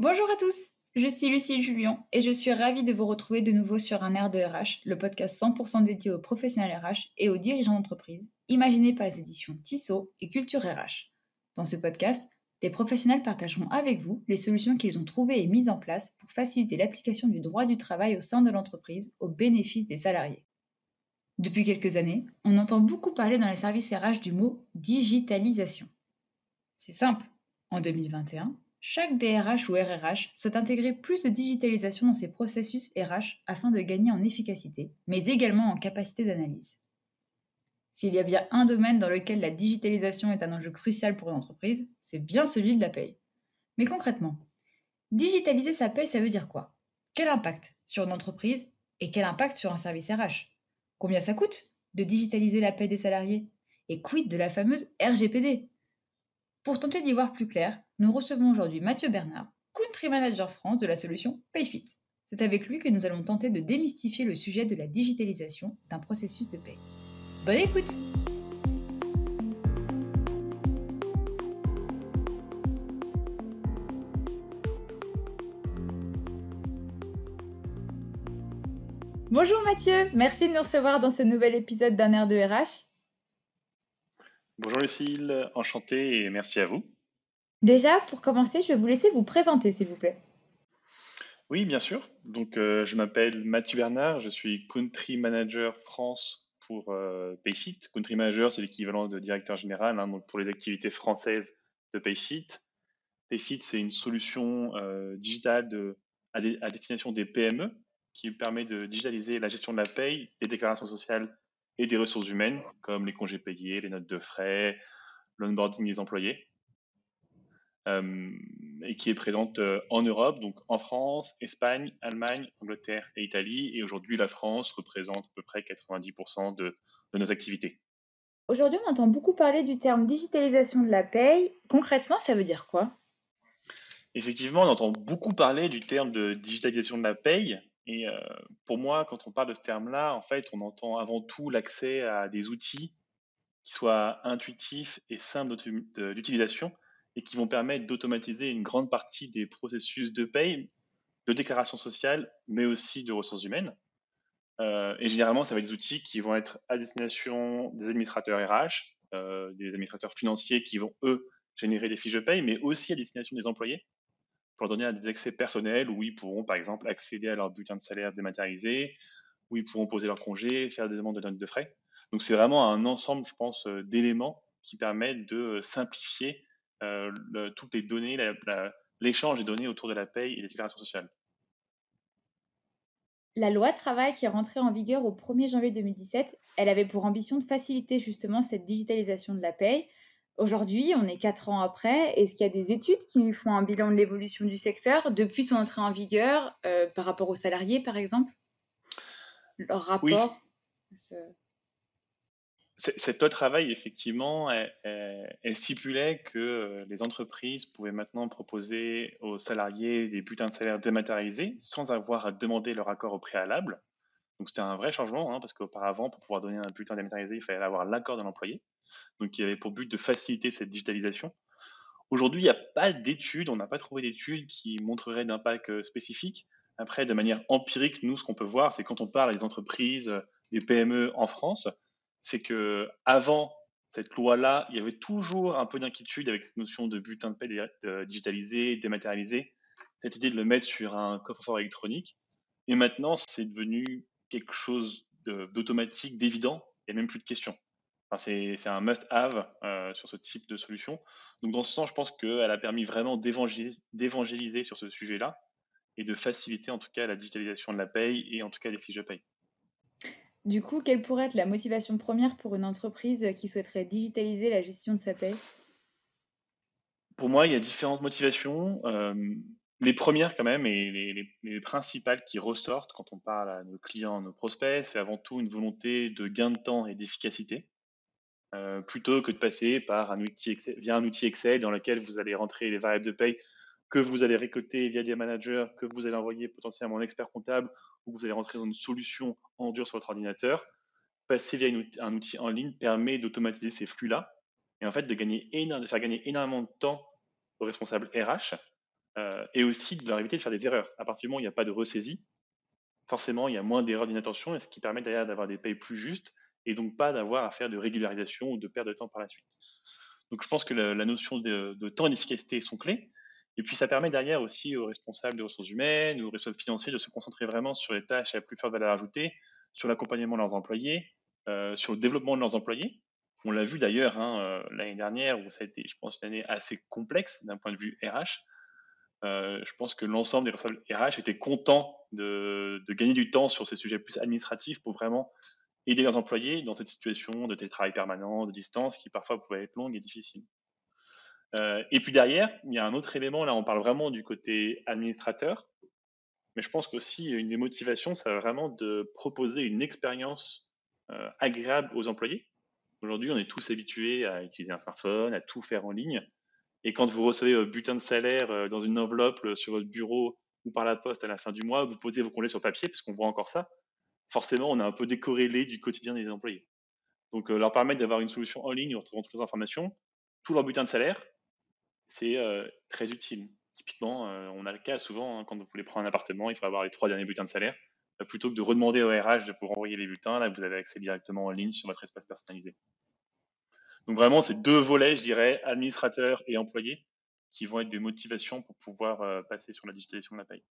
Bonjour à tous, je suis Lucie Julien et je suis ravie de vous retrouver de nouveau sur un air de RH, le podcast 100% dédié aux professionnels RH et aux dirigeants d'entreprise, imaginé par les éditions Tissot et Culture RH. Dans ce podcast, des professionnels partageront avec vous les solutions qu'ils ont trouvées et mises en place pour faciliter l'application du droit du travail au sein de l'entreprise au bénéfice des salariés. Depuis quelques années, on entend beaucoup parler dans les services RH du mot digitalisation. C'est simple. En 2021, chaque DRH ou RRH souhaite intégrer plus de digitalisation dans ses processus RH afin de gagner en efficacité, mais également en capacité d'analyse. S'il y a bien un domaine dans lequel la digitalisation est un enjeu crucial pour une entreprise, c'est bien celui de la paye. Mais concrètement, digitaliser sa paye, ça veut dire quoi? Quel impact sur une entreprise et quel impact sur un service RH Combien ça coûte de digitaliser la paie des salariés? Et quid de la fameuse RGPD Pour tenter d'y voir plus clair, nous recevons aujourd'hui Mathieu Bernard, Country Manager France de la solution PayFit. C'est avec lui que nous allons tenter de démystifier le sujet de la digitalisation d'un processus de paie. Bonne écoute Bonjour Mathieu, merci de nous recevoir dans ce nouvel épisode d'un air de RH. Bonjour Lucille, enchanté et merci à vous. Déjà, pour commencer, je vais vous laisser vous présenter, s'il vous plaît. Oui, bien sûr. Donc, euh, je m'appelle Mathieu Bernard, je suis Country Manager France pour euh, Payfit. Country Manager, c'est l'équivalent de directeur général hein, donc pour les activités françaises de Payfit. Payfit, c'est une solution euh, digitale à, à, destination des PME qui permet de digitaliser la gestion de la paye, des déclarations sociales et des ressources humaines, comme les congés payés, les notes de frais, l'onboarding des employés. Euh, et qui est présente euh, en Europe, donc en France, Espagne, Allemagne, Angleterre et Italie. Et aujourd'hui, la France représente à peu près 90% de, de nos activités. Aujourd'hui, on entend beaucoup parler du terme digitalisation de la paye. Concrètement, ça veut dire quoi? Effectivement, on entend beaucoup parler du terme de digitalisation de la paye. Et euh, pour moi, quand on parle de ce terme-là, en fait, on entend avant tout l'accès à des outils qui soient intuitifs et simples d'utilisation et qui vont permettre d'automatiser une grande partie des processus de paye, de déclaration sociale, mais aussi de ressources humaines. Euh, et généralement, ça va être des outils qui vont être à destination des administrateurs RH, euh, des administrateurs financiers qui vont, eux, générer des fiches de paye, mais aussi à destination des employés, pour leur donner des accès personnels où ils pourront, par exemple, accéder à leur bulletin de salaire dématérialisé, où ils pourront poser leur congé, faire des demandes de notes de frais. Donc, c'est vraiment un ensemble, je pense, euh, d'éléments qui permettent de simplifier euh, toutes les données, l'échange des données autour de la paye et des déclarations sociales. La loi travail qui est rentrée en vigueur au 1er janvier 2017, elle avait pour ambition de faciliter justement cette digitalisation de la paye. Aujourd'hui, on est quatre ans après. Est-ce qu'il y a des études qui font un bilan de l'évolution du secteur depuis son entrée en vigueur euh, par rapport aux salariés, par exemple? Leur rapport cette loi travail, effectivement, elle, stipulait que euh, les entreprises pouvaient maintenant proposer aux salariés des bulletins de salaire dématérialisés sans avoir à demander leur accord au préalable. Donc c'était un vrai changement, hein, parce qu'auparavant, pour pouvoir donner un bulletin dématérialisé, il fallait avoir l'accord de l'employé. Donc il y avait pour but de faciliter cette digitalisation. Aujourd'hui, il n'y a pas d'études, on n'a pas trouvé d'études qui montreraient d'impact euh, spécifique. Après, de manière empirique, nous, ce qu'on peut voir, c'est quand on parle des entreprises, euh, des PME en France, c'est que avant cette loi-là, il y avait toujours un peu d'inquiétude avec cette notion de bulletin de paie digitalisé, dématérialisé, cette idée de le mettre sur un coffre-fort électronique. Et maintenant, c'est devenu quelque chose d'automatique, d'évident, il n'y a même plus de questions. c'est un must-have euh, sur ce type de solution. Donc, dans ce sens, je pense qu'elle a permis vraiment d'évangéliser sur ce sujet-là et de faciliter en tout cas la digitalisation de la paye et en tout cas les fiches de paye. Du coup, quelle pourrait être la motivation première pour une entreprise qui souhaiterait digitaliser la gestion de sa paie? Pour moi, il y a différentes motivations. Euh, les premières quand même et les, principales qui ressortent quand on parle à nos clients, à nos prospects, c'est avant tout une volonté de gain de temps et d'efficacité, euh, plutôt que de passer par un outil via un outil Excel dans lequel vous allez rentrer les variables de paye que vous allez récolter via des managers, que vous allez envoyer potentiellement un expert comptable où vous allez rentrer dans une solution en dur sur votre ordinateur, passer via un outil en ligne permet d'automatiser ces flux-là et en fait de, gagner de faire gagner énormément de temps aux responsables RH et aussi de leur éviter de faire des erreurs. À partir du moment où il n'y a pas de ressaisie, forcément, il y a moins d'erreurs d'inattention, et ce qui permet d'ailleurs d'avoir des payes plus justes et donc pas d'avoir à faire de régularisation ou de perte de temps par la suite. Donc je pense que la, notion de, temps et d'efficacité sont clés. Et puis ça permet derrière aussi aux responsables des ressources humaines, aux responsables financiers de se concentrer vraiment sur les tâches à plus forte valeur ajoutée, sur l'accompagnement de leurs employés, euh, sur le développement de leurs employés. On l'a vu d'ailleurs hein, euh, l'année dernière où ça a été, je pense, une année assez complexe d'un point de vue RH. Euh, je pense que l'ensemble des responsables RH étaient contents de, gagner du temps sur ces sujets plus administratifs pour vraiment aider leurs employés dans cette situation de télétravail permanent, de distance, qui parfois pouvait être longue et difficile. Et puis derrière, il y a un autre élément, là on parle vraiment du côté administrateur, mais je pense qu'aussi une des motivations, c'est vraiment de proposer une expérience euh, agréable aux employés. Aujourd'hui, on est tous habitués à utiliser un smartphone, à tout faire en ligne. Et quand vous recevez votre butin de salaire euh, dans une enveloppe sur votre bureau ou par la poste à la fin du mois, vous posez vos congés sur papier, parce qu'on voit encore ça forcément, on est un peu décorrélé du quotidien des employés. Donc, euh, leur permettre d'avoir une solution en ligne où on toutes les informations, tout leur butin de salaire, c'est euh, très utile. Typiquement, euh, on a le cas souvent, hein, quand vous voulez prendre un appartement, il faut avoir les trois derniers bulletins de salaire. plutôt que de redemander au RH de vous renvoyer les bulletins, là, vous avez accès directement en ligne sur votre espace personnalisé. Donc vraiment, c'est deux volets, je dirais, administrateurs et employés, qui vont être des motivations pour pouvoir passer sur la digitalisation de la paye.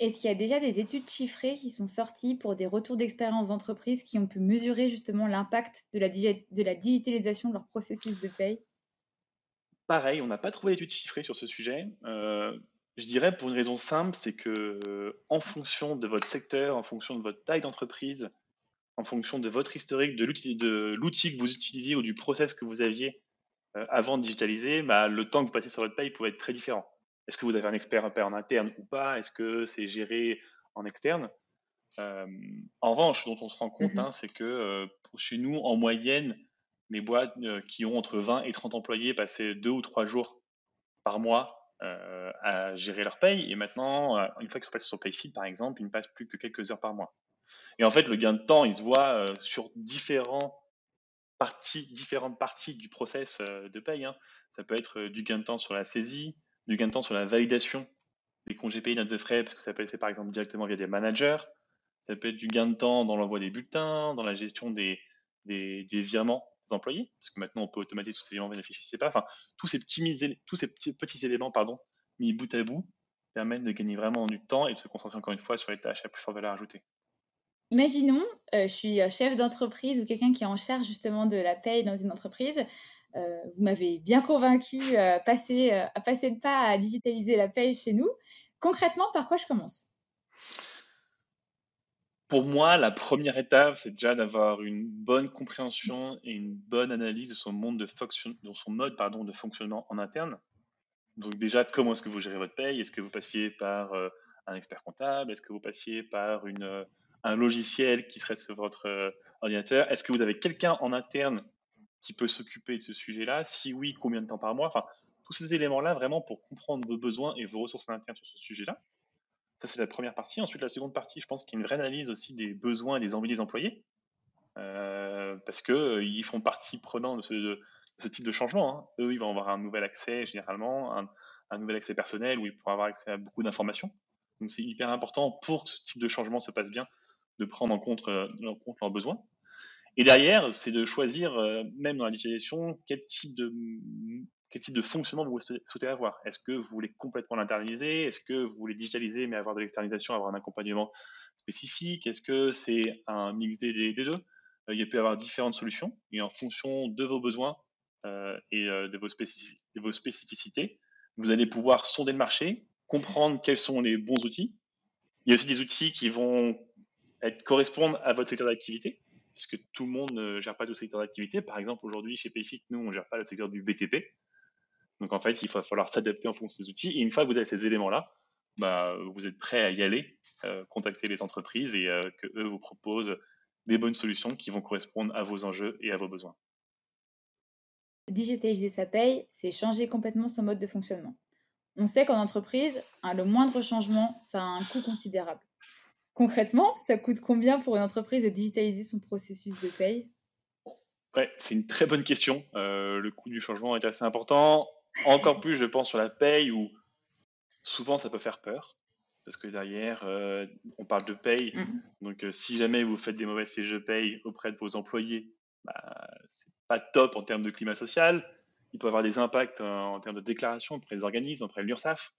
Est-ce qu'il y a déjà des études chiffrées qui sont sorties pour des retours d'expérience d'entreprise qui ont pu mesurer justement l'impact de la, de la digitalisation de leur processus de paye? Pareil, on n'a pas trouvé d'études chiffrées sur ce sujet. Euh, je dirais pour une raison simple, c'est que en fonction de votre secteur, en fonction de votre taille d'entreprise, en fonction de votre historique, de l'outil que vous utilisiez ou du process que vous aviez euh, avant de digitaliser, bah, le temps que vous passez sur votre paye pouvait être très différent. Est-ce que vous avez un expert en interne ou pas? Est-ce que c'est géré en externe? Euh, En revanche, dont on se rend compte, mmh hein, c'est que euh, chez nous, en moyenne, les boîtes euh, qui ont entre 20 et 30 employés passaient deux ou trois jours par mois à gérer leur paye. Et maintenant, une fois qu'ils sont passés sur Payfit, par exemple, ils ne passent plus que quelques heures par mois. Et en fait, le gain de temps, il se voit sur différentes parties du process de paye. Hein. Ça peut être du gain de temps sur la saisie, du gain de temps sur la validation des congés payés notes de frais, parce que ça peut être fait par exemple directement via des managers. Ça peut être du gain de temps dans l'envoi des bulletins, dans la gestion des, virements employés, parce que maintenant on peut automatiser tous ces virements bénéficiaires. pas. Enfin, tous ces petits, tous ces petits, éléments mis bout à bout permettent de gagner vraiment du temps et de se concentrer encore une fois sur les tâches à plus forte valeur ajoutée. Imaginons, euh, je suis chef d'entreprise ou quelqu'un qui est en charge justement de la paye dans une entreprise. Euh, vous m'avez bien convaincu euh, passer, euh, à passer le pas à digitaliser la paye chez nous. Concrètement, par quoi je commence? Pour moi, la première étape, c'est déjà d'avoir une bonne compréhension et une bonne analyse de son, mode de fonctionnement en interne. Donc déjà, comment est-ce que vous gérez votre paye? Est-ce que vous passiez par un expert comptable? Est-ce que vous passiez par une, un logiciel qui serait sur votre ordinateur? Est-ce que vous avez quelqu'un en interne qui peut s'occuper de ce sujet-là? Si oui, combien de temps par mois? Enfin, tous ces éléments-là, vraiment pour comprendre vos besoins et vos ressources internes sur ce sujet-là. Ça, c'est la première partie. Ensuite, la seconde partie, je pense qu'il y a une vraie analyse aussi des besoins et des envies des employés, euh, parce qu'ils euh, font partie prenante de ce, type de changement. Hein. Eux, ils vont avoir un nouvel accès, généralement, un, nouvel accès personnel où ils pourront avoir accès à beaucoup d'informations. Donc, c'est hyper important pour que ce type de changement se passe bien, de prendre en compte, euh, en compte leurs besoins. Et derrière, c'est de choisir, même dans la digitalisation, quel type de, quel type de fonctionnement vous souhaitez avoir. Est-ce que vous voulez complètement l'internaliser? Est-ce que vous voulez digitaliser mais avoir de l'externalisation, avoir un accompagnement spécifique? Est-ce que c'est un mix des, deux? Euh, Il peut y avoir différentes solutions et en fonction de vos besoins euh, et de vos, de, vos spécificités, vous allez pouvoir sonder le marché, comprendre quels sont les bons outils. Il y a aussi des outils qui vont correspondre à votre secteur d'activité puisque tout le monde ne gère pas tout secteur d'activité. Par exemple, aujourd'hui, chez Payfit, nous, on ne gère pas le secteur du BTP. Donc, en fait, il va falloir s'adapter en fonction des outils. Et une fois que vous avez ces éléments-là, bah, vous êtes prêt à y aller, euh, contacter les entreprises et euh, que eux vous proposent des bonnes solutions qui vont correspondre à vos enjeux et à vos besoins. Digitaliser sa paye, c'est changer complètement son mode de fonctionnement. On sait qu'en entreprise, hein, le moindre changement, ça a un coût considérable. Concrètement, ça coûte combien pour une entreprise de digitaliser son processus de paye? Ouais, c'est une très bonne question. Euh, le coût du changement est assez important. Encore plus, je pense, sur la paye où souvent ça peut faire peur. Parce que derrière, euh, on parle de paye. Mm. Donc, euh, si jamais vous faites des mauvaises fiches de paye auprès de vos employés, bah, c'est pas top en termes de climat social. Il peut avoir des impacts en, termes de déclaration auprès des organismes, auprès de l'URSSAF.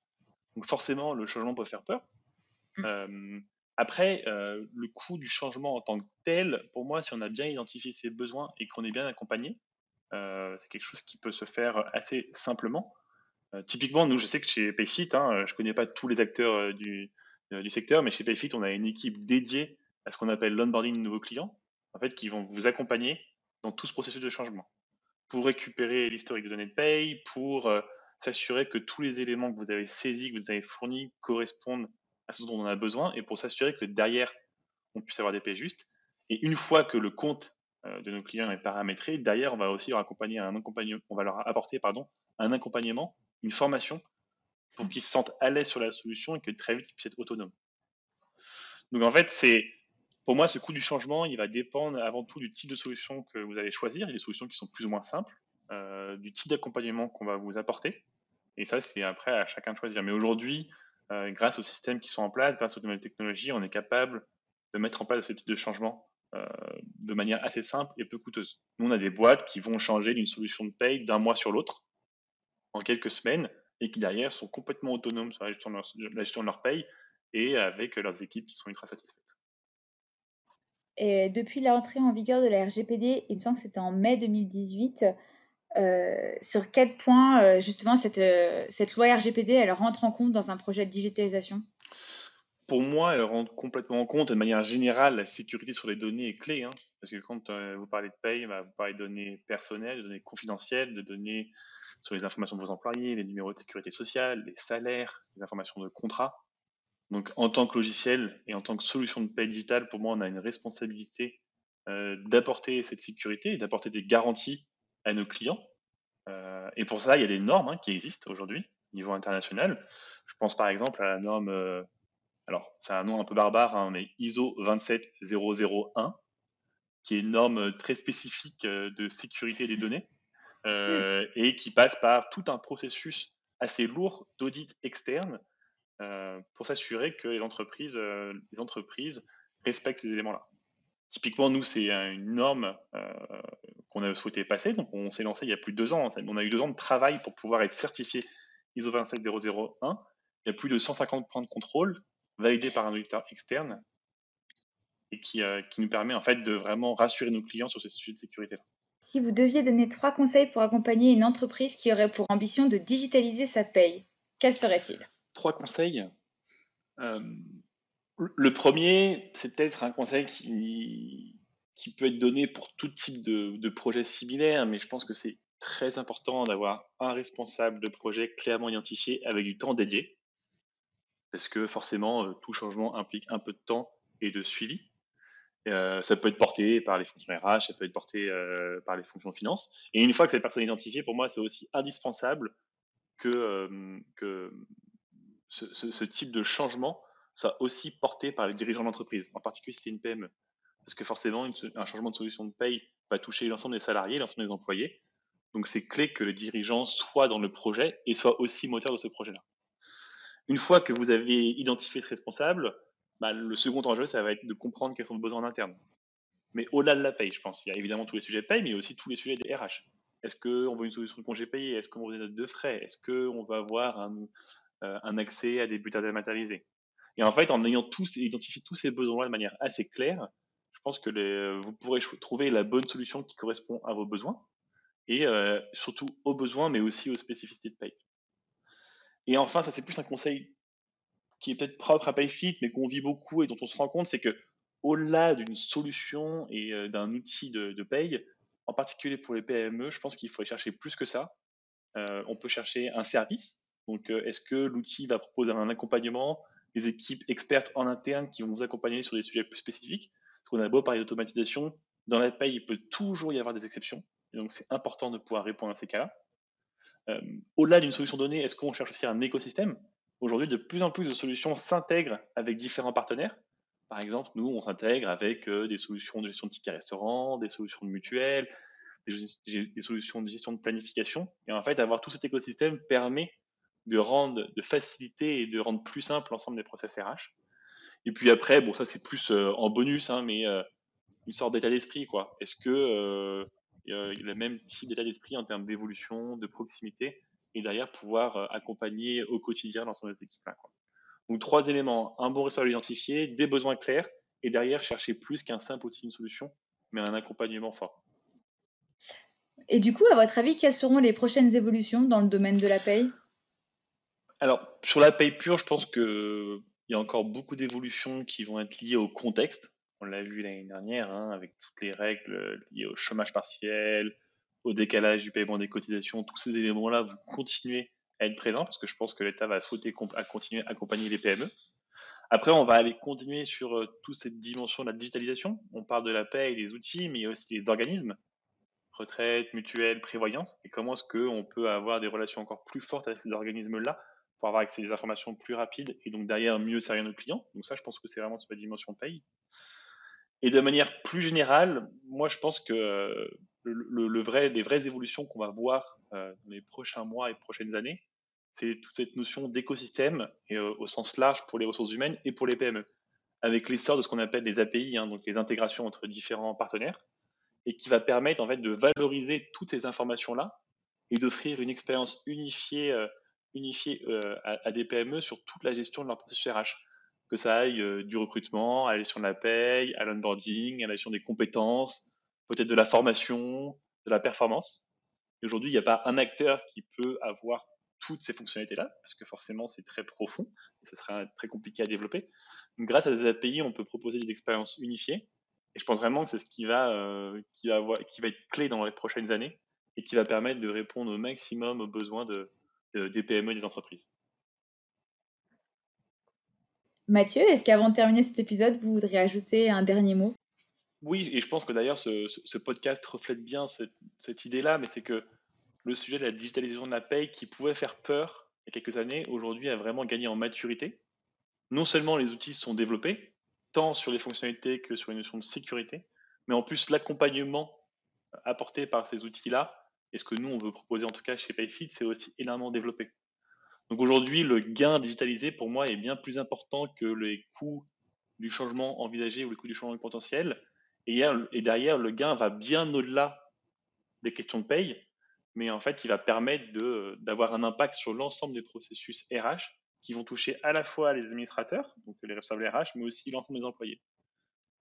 Donc, forcément, le changement peut faire peur. Mm. Euh, après, le coût du changement en tant que tel, pour moi, si on a bien identifié ses besoins et qu'on est bien accompagné, c'est quelque chose qui peut se faire assez simplement. Euh, typiquement, nous, je sais que chez Payfit, hein, euh, je ne connais pas tous les acteurs euh, du, du, secteur, mais chez Payfit, on a une équipe dédiée à ce qu'on appelle l'onboarding de nouveaux clients, en fait, qui vont vous accompagner dans tout ce processus de changement pour récupérer l'historique de données de paye, pour s'assurer que tous les éléments que vous avez saisis, que vous avez fournis, correspondent à ce dont on a besoin, et pour s'assurer que derrière, on puisse avoir des payes justes. Et une fois que le compte de nos clients est paramétré, derrière, on va aussi leur accompagner on va leur apporter pardon, un accompagnement une formation pour qu'ils se sentent à l'aise sur la solution et que très vite ils puissent être autonomes. Donc en fait, c'est pour moi ce coût du changement, il va dépendre avant tout du type de solution que vous allez choisir. A des solutions qui sont plus ou moins simples, euh, du type d'accompagnement qu'on va vous apporter. Et ça, c'est après à chacun de choisir. Mais aujourd'hui, euh, grâce aux systèmes qui sont en place, grâce aux nouvelles technologies, on est capable de mettre en place ce type de changement euh, de manière assez simple et peu coûteuse. Nous, on a des boîtes qui vont changer d'une solution de paye d'un mois sur l'autre en quelques semaines et qui derrière sont complètement autonomes sur la gestion de leur, paye et avec leurs équipes qui sont ultra satisfaites. Et depuis la rentrée en vigueur de la RGPD, il me semble que c'était en mai 2018, euh, sur quel point euh, justement cette, euh, cette loi RGPD elle rentre en compte dans un projet de digitalisation? Pour moi, elle rentre complètement en compte. De manière générale, la sécurité sur les données est clé. Hein, parce que quand vous parlez de paye, bah, vous parlez de données personnelles, de données confidentielles, de données sur les informations de vos employés, les numéros de sécurité sociale, les salaires, les informations de contrat. Donc, en tant que logiciel et en tant que solution de paie digitale, pour moi, on a une responsabilité euh, d'apporter cette sécurité et d'apporter des garanties à nos clients. Euh, et pour ça, il y a des normes hein, qui existent aujourd'hui au niveau international. Je pense par exemple à la norme, euh, alors c'est un nom un peu barbare, hein, mais ISO 27001, qui est une norme très spécifique de sécurité des données. Euh, et qui passe par tout un processus assez lourd d'audit externe euh, pour s'assurer que les entreprises, euh, les entreprises respectent ces éléments-là. Typiquement, nous, c'est une norme qu'on a souhaité passer. Donc, on s'est lancé il y a plus de deux ans. On a eu deux ans de travail pour pouvoir être certifié ISO 27001. Il y a plus de 150 points de contrôle validés par un auditeur externe et qui, qui nous permet en fait de vraiment rassurer nos clients sur ces sujets de sécurité-là. Si vous deviez donner trois conseils pour accompagner une entreprise qui aurait pour ambition de digitaliser sa paye, quels seraient-ils? Trois conseils. Euh, le premier, c'est peut-être un conseil qui, qui peut être donné pour tout type de, de projet similaire, mais je pense que c'est très important d'avoir un responsable de projet clairement identifié avec du temps dédié, parce que forcément, euh, tout changement implique un peu de temps et de suivi. Euh, ça peut être porté par les fonctions RH, ça peut être porté euh, par les fonctions finance. Et une fois que cette personne est identifiée, pour moi, c'est aussi indispensable que, que ce, ce, type de changement soit aussi porté par les dirigeants d'entreprise, en particulier si c'est une PME. Parce que forcément, un changement de solution de paye va toucher l'ensemble des salariés, l'ensemble des employés. Donc c'est clé que le dirigeant soit dans le projet et soit aussi moteur de ce projet-là. Une fois que vous avez identifié ce responsable, bah, le second enjeu, ça va être de comprendre quels sont les besoins internes. Mais au-delà de la paye, je pense, il y a évidemment tous les sujets de paye, mais il y a aussi tous les sujets des RH. Est-ce qu'on veut une solution de congé payé? Est-ce qu'on veut des notes de frais? Est-ce qu'on va avoir un, euh, un, accès à des bulletins dématérialisés? Et en fait, en ayant tous identifié tous ces besoins-là de manière assez claire, je pense que vous pourrez trouver la bonne solution qui correspond à vos besoins et euh, surtout aux besoins, mais aussi aux spécificités de paye. Et enfin, ça c'est plus un conseil qui est peut-être propre à PayFit, mais qu'on vit beaucoup et dont on se rend compte, c'est que au-delà d'une solution et euh, d'un outil de, de, paye, en particulier pour les PME, je pense qu'il faudrait chercher plus que ça. Euh, on peut chercher un service. Donc, euh, est-ce que l'outil va proposer un accompagnement, des équipes expertes en interne qui vont vous accompagner sur des sujets plus spécifiques? Parce qu'on a beau parler d'automatisation, dans la paye, il peut toujours y avoir des exceptions. Et donc, c'est important de pouvoir répondre à ces cas-là. Euh, au-delà d'une solution donnée, est-ce qu'on cherche aussi un écosystème? Aujourd'hui, de plus en plus de solutions s'intègrent avec différents partenaires. Par exemple, nous, on s'intègre avec euh, des solutions de gestion de tickets restaurants, des solutions de mutuelles, des, solutions de gestion de planification. Et en fait, avoir tout cet écosystème permet de rendre, de faciliter et de rendre plus simple l'ensemble des process RH. Et puis après, bon, ça c'est plus euh, en bonus, hein, mais une sorte d'état d'esprit, quoi. Est-ce que a le même type d'état d'esprit en termes d'évolution, de proximité, et derrière pouvoir accompagner au quotidien l'ensemble des équipes-là. Donc trois éléments un bon responsable identifié, des besoins clairs, et derrière chercher plus qu'un simple outil, une solution, mais un accompagnement fort. Et du coup, à votre avis, quelles seront les prochaines évolutions dans le domaine de la paye? Alors, sur la paye pure, je pense qu'il y a encore beaucoup d'évolutions qui vont être liées au contexte. On l'a vu l'année dernière, hein, avec toutes les règles liées au chômage partiel, au décalage du paiement des cotisations. Tous ces éléments-là vont continuer à être présents parce que je pense que l'État va souhaiter à continuer à accompagner les PME. Après, on va aller continuer sur euh, toute cette dimension de la digitalisation. On parle de la paie des outils, mais il y a aussi les organismes, retraite, mutuelle, prévoyance. Et comment est-ce qu'on peut avoir des relations encore plus fortes avec ces organismes-là pour avoir accès à des informations plus rapides et donc derrière mieux servir nos clients? Donc ça, je pense que c'est vraiment sur la dimension paye. Et de manière plus générale, moi, je pense que euh, les vraies évolutions qu'on va voir euh, dans les prochains mois et prochaines années, c'est toute cette notion d'écosystème et euh, au sens large pour les ressources humaines et pour les PME, avec l'essor de ce qu'on appelle les API, hein, donc les intégrations entre différents partenaires, et qui va permettre en fait de valoriser toutes ces informations-là et d'offrir une expérience unifiée, euh, à, des PME sur toute la gestion de leur processus RH, que ça aille du recrutement à la gestion de la paye, à l'onboarding, à la gestion des compétences, peut-être de la formation, de la performance. Aujourd'hui, il n'y a pas un acteur qui peut avoir toutes ces fonctionnalités-là, parce que forcément c'est très profond, et ça sera très compliqué à développer. Grâce à des API, on peut proposer des expériences unifiées, et je pense vraiment que c'est ce qui va, euh, qui, va être clé dans les prochaines années, et qui va permettre de répondre au maximum aux besoins de, des PME et des entreprises. Mathieu, est-ce qu'avant de terminer cet épisode, vous voudriez ajouter un dernier mot? Oui, et je pense que d'ailleurs ce, podcast reflète bien cette, cette idée-là, mais c'est que le sujet de la digitalisation de la paye qui pouvait faire peur il y a quelques années, aujourd'hui a vraiment gagné en maturité. Non seulement les outils sont développés, tant sur les fonctionnalités que sur les notions de sécurité, mais en plus l'accompagnement apporté par ces outils-là, et ce que nous on veut proposer en tout cas chez PayFit, c'est aussi énormément développé. Donc aujourd'hui, le gain digitalisé pour moi est bien plus important que les coûts du changement envisagé ou les coûts du changement potentiel. Et, derrière, le gain va bien au-delà des questions de paye mais en fait, il va permettre d'avoir un impact sur l'ensemble des processus RH qui vont toucher à la fois les administrateurs, donc les responsables RH, mais aussi l'ensemble des employés.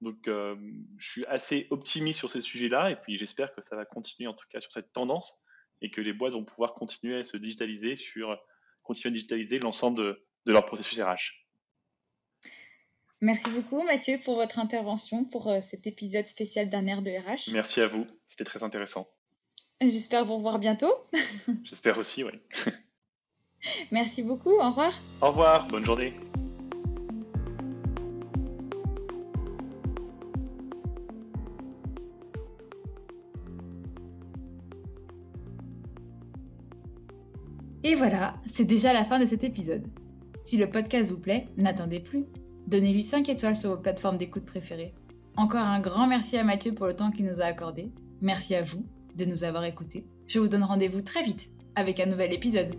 Donc, euh, je suis assez optimiste sur ces sujets-là, et puis j'espère que ça va continuer en tout cas sur cette tendance, et que les boîtes vont pouvoir continuer à se digitaliser sur, continuer à digitaliser l'ensemble de, de leur processus RH. Merci beaucoup Mathieu pour votre intervention pour euh, cet épisode spécial d'un air de RH. Merci à vous, c'était très intéressant. J'espère vous revoir bientôt. J'espère aussi, oui. Merci beaucoup, au revoir. Au revoir, bonne journée. Et voilà, c'est déjà la fin de cet épisode. Si le podcast vous plaît, n'attendez plus. Donnez-lui 5 étoiles sur vos plateformes d'écoute préférées. Encore un grand merci à Mathieu pour le temps qu'il nous a accordé. Merci à vous de nous avoir écoutés. Je vous donne rendez-vous très vite avec un nouvel épisode.